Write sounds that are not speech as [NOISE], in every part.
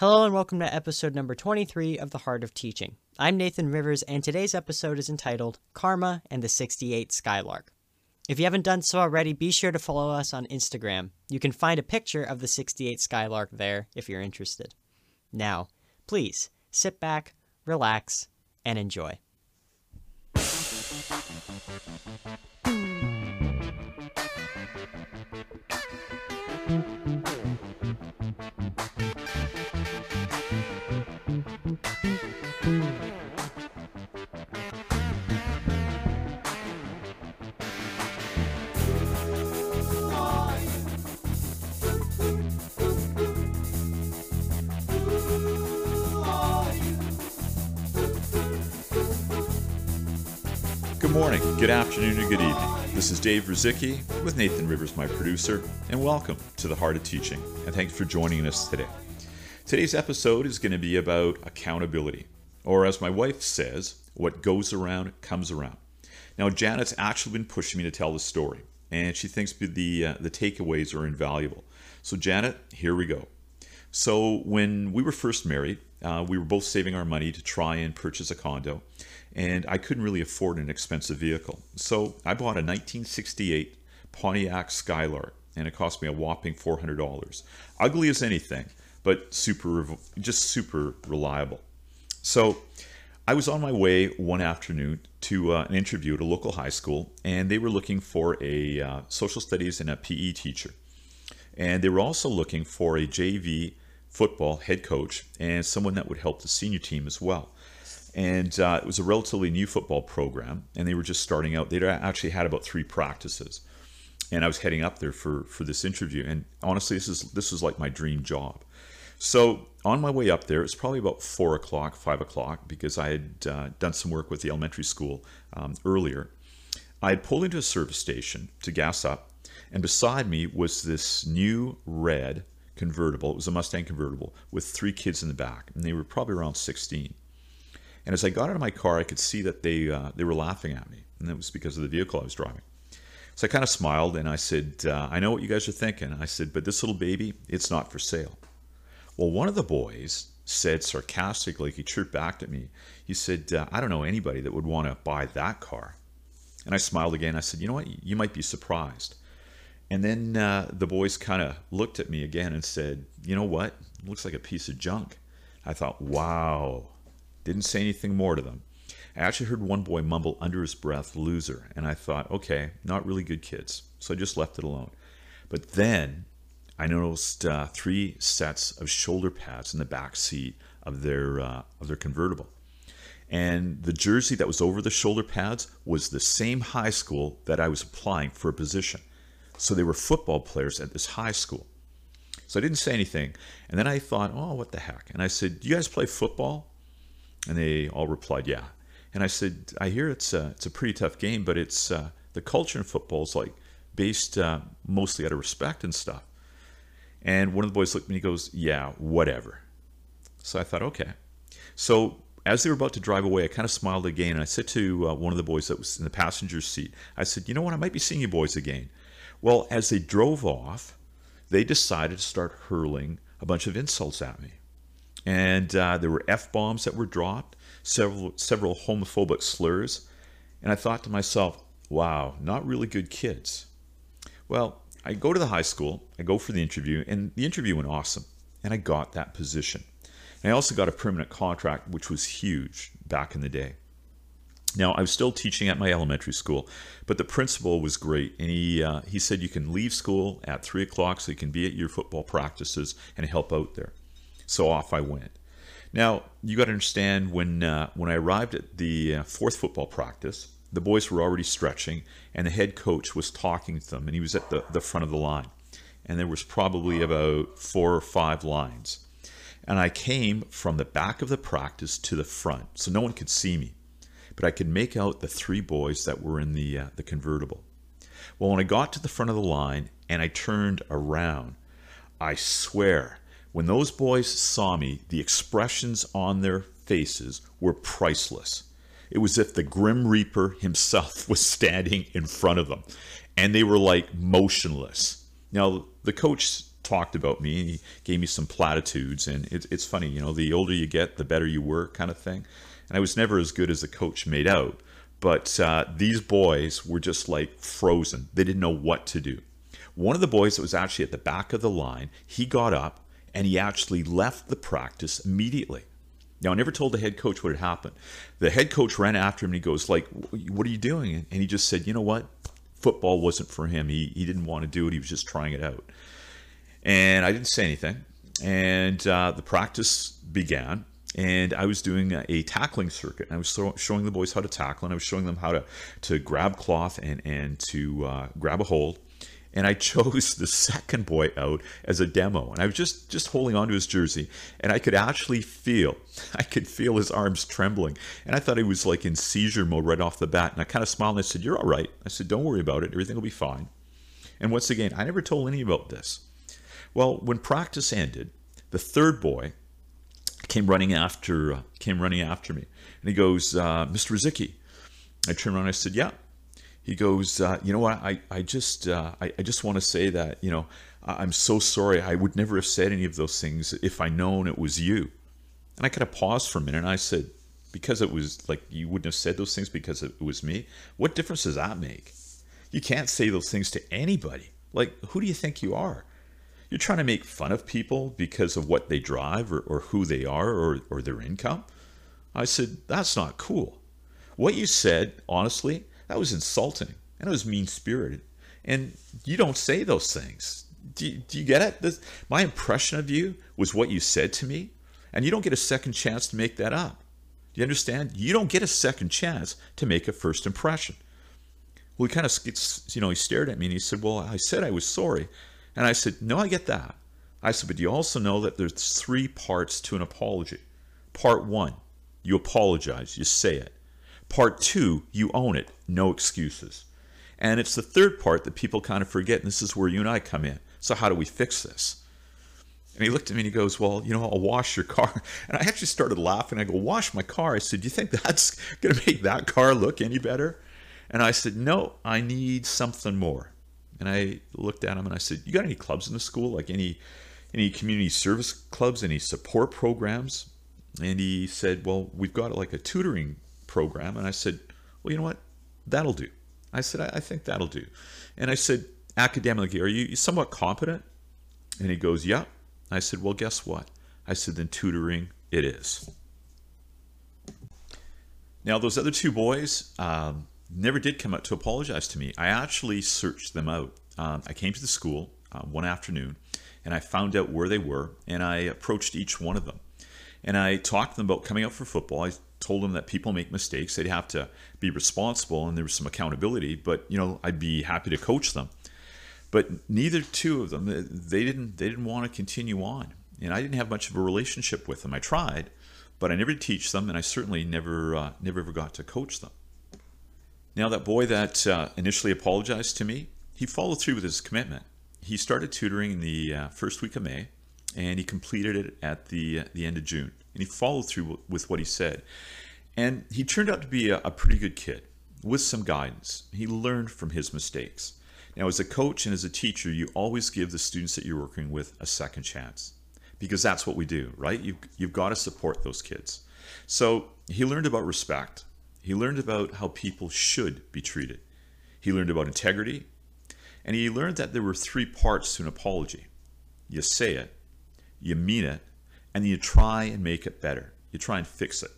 Hello and welcome to episode number 23 of The Heart of Teaching. I'm Nathan Rivers, and today's episode is entitled Karma and the 68 Skylark. If you haven't done so already, be sure to follow us on Instagram. You can find a picture of the 68 Skylark there if you're interested. Now, please sit back, relax, and enjoy. Morning, good afternoon, and good evening. This is Dave Rizicki with Nathan Rivers, my producer, and welcome to the Heart of Teaching. And thanks for joining us today. Today's episode is going to be about accountability, or as my wife says, what goes around comes around. Now, Janet's actually been pushing me to tell the story, and she thinks the uh, the takeaways are invaluable. So, Janet, here we go. So, when we were first married, uh, we were both saving our money to try and purchase a condo, and I couldn't really afford an expensive vehicle. So I bought a 1968 Pontiac Skylark, and it cost me a whopping $400. Ugly as anything, but super, just super reliable. So I was on my way one afternoon to uh, an interview at a local high school, and they were looking for a uh, social studies and a PE teacher. And they were also looking for a JV football head coach and someone that would help the senior team as well. And uh, it was a relatively new football program, and they were just starting out. They'd actually had about three practices, and I was heading up there for for this interview. And honestly, this is this was like my dream job. So on my way up there, it's probably about four o'clock, five o'clock, because I had uh, done some work with the elementary school um, earlier. I had pulled into a service station to gas up, and beside me was this new red convertible. It was a Mustang convertible with three kids in the back, and they were probably around 16. And as I got out of my car, I could see that they uh, they were laughing at me, and that was because of the vehicle I was driving. So I kind of smiled and I said, uh, "I know what you guys are thinking." I said, "But this little baby, it's not for sale." Well, one of the boys said sarcastically, he chirped back at me. He said, uh, "I don't know anybody that would want to buy that car." And I smiled again. I said, "You know what? You might be surprised." And then uh, the boys kind of looked at me again and said, You know what? It looks like a piece of junk. I thought, Wow. Didn't say anything more to them. I actually heard one boy mumble under his breath, loser. And I thought, okay, not really good kids. So I just left it alone. But then I noticed uh, three sets of shoulder pads in the back seat of their, uh, of their convertible. And the jersey that was over the shoulder pads was the same high school that I was applying for a position. So they were football players at this high school. So I didn't say anything. And then I thought, oh, what the heck? And I said, do you guys play football? And they all replied, yeah. And I said, I hear it's a, it's a pretty tough game, but it's uh, the culture in football is like based uh, mostly out of respect and stuff. And one of the boys looked at me and he goes, yeah, whatever. So I thought, okay. So as they were about to drive away, I kind of smiled again. And I said to uh, one of the boys that was in the passenger seat, I said, you know what? I might be seeing you boys again. Well, as they drove off, they decided to start hurling a bunch of insults at me. And uh, there were F bombs that were dropped, several, several homophobic slurs. And I thought to myself, wow, not really good kids. Well, I go to the high school, I go for the interview, and the interview went awesome. And I got that position. And I also got a permanent contract, which was huge back in the day. Now, I was still teaching at my elementary school, but the principal was great. And he, uh, he said you can leave school at 3 o'clock so you can be at your football practices and help out there. So off I went. Now, you got to understand when, uh, when I arrived at the uh, fourth football practice, the boys were already stretching, and the head coach was talking to them, and he was at the, the front of the line. And there was probably about four or five lines. And I came from the back of the practice to the front, so no one could see me but I could make out the three boys that were in the, uh, the convertible. Well, when I got to the front of the line and I turned around, I swear, when those boys saw me, the expressions on their faces were priceless. It was as if the Grim Reaper himself [LAUGHS] was standing in front of them, and they were like motionless. Now, the coach talked about me. He gave me some platitudes, and it, it's funny, you know, the older you get, the better you were, kind of thing. And I was never as good as the coach made out, but uh, these boys were just like frozen. They didn't know what to do. One of the boys that was actually at the back of the line, he got up and he actually left the practice immediately. Now, I never told the head coach what had happened. The head coach ran after him and he goes, like, what are you doing? And he just said, you know what? Football wasn't for him. He, he didn't want to do it. He was just trying it out. And I didn't say anything. And uh, the practice began. And I was doing a tackling circuit. I was showing the boys how to tackle. And I was showing them how to, to grab cloth and, and to uh, grab a hold and I [LAUGHS] chose the second boy out as a demo. And I was just just holding onto his jersey, and I could actually feel, [LAUGHS] I could feel his arms trembling. And I thought he was like in seizure mode right off the bat. And I kind of smiled and I said, "You're all right." I said, "Don't worry about it. Everything will be fine." And once again, I never told any about this. Well, when practice ended, the third boy came running after uh, came running after me, and he goes, uh, "Mr. Rizicki." I turned around and I said, "Yeah." He goes, uh, you know what? I, I just uh, I, I just want to say that you know I'm so sorry. I would never have said any of those things if I known it was you. And I kind of paused for a minute and I said, because it was like you wouldn't have said those things because it was me. What difference does that make? You can't say those things to anybody. Like, who do you think you are? You're trying to make fun of people because of what they drive or, or who they are or, or their income. I said, that's not cool. What you said, honestly, that was insulting and it was mean spirited. And you don't say those things. Do you, do you get it? This, my impression of you was what you said to me, and you don't get a second chance to make that up. Do you understand? You don't get a second chance to make a first impression. Well, he kind of, you know, he stared at me and he said, Well, I said I was sorry. And I said, No, I get that. I said, But you also know that there's three parts to an apology. Part one, you apologize, you say it. Part two, you own it, no excuses. And it's the third part that people kind of forget, and this is where you and I come in. So, how do we fix this? And he looked at me and he goes, Well, you know, I'll wash your car. [LAUGHS] And I actually started laughing. I go, Wash my car. I said, Do you think that's [LAUGHS] going to make that car look any better? And I said, No, I need something more. And I looked at him and I said, You got any clubs in the school? Like any any community service clubs, any support programs? And he said, Well, we've got like a tutoring program. And I said, well, you know what? That'll do. I said, I, I think that'll do. And I said, academically, are you somewhat competent? And he goes, yeah. I said, well, guess what? I said, then tutoring it is. Now, those other two boys um, never did come out to apologize to me. I actually searched them out. Um, I came to the school uh, one afternoon and I found out where they were and I approached each one of them. And I talked to them about coming out for football. I told them that people make mistakes. They'd have to be responsible and there was some accountability, but you know, I'd be happy to coach them. But neither two of them, they didn't they didn't want to continue on. And I didn't have much of a relationship with them. I tried, but I never teach them and I certainly never uh, never ever got to coach them. Now that boy that uh, initially apologized to me, he followed through with his commitment. He started tutoring in the uh, first week of May and he completed it at the uh, the end of June and he followed through with what he said. And he turned out to be a, a pretty good kid with some guidance. He learned from his mistakes. Now, as a coach and as a teacher, you always give the students that you're working with a second chance because that's what we do, right? You've, you've got to support those kids. So he learned about respect. He learned about how people should be treated. He learned about integrity. And he learned that there were three parts to an apology you say it, you mean it, and then you try and make it better. You try and fix it.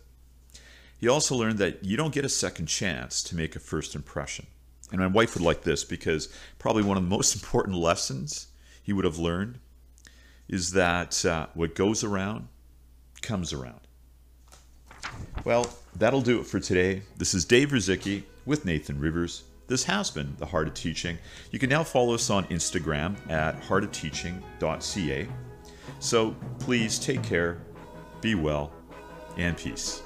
He also learned that you don't get a second chance to make a first impression. And my wife would like this because probably one of the most [LAUGHS] important lessons he would have learned is that uh, what goes around comes around. Well, that'll do it for today. This is Dave Rizicki with Nathan Rivers. This has been The Heart of Teaching. You can now follow us on Instagram at heartofteaching.ca. So please take care, be well, and peace.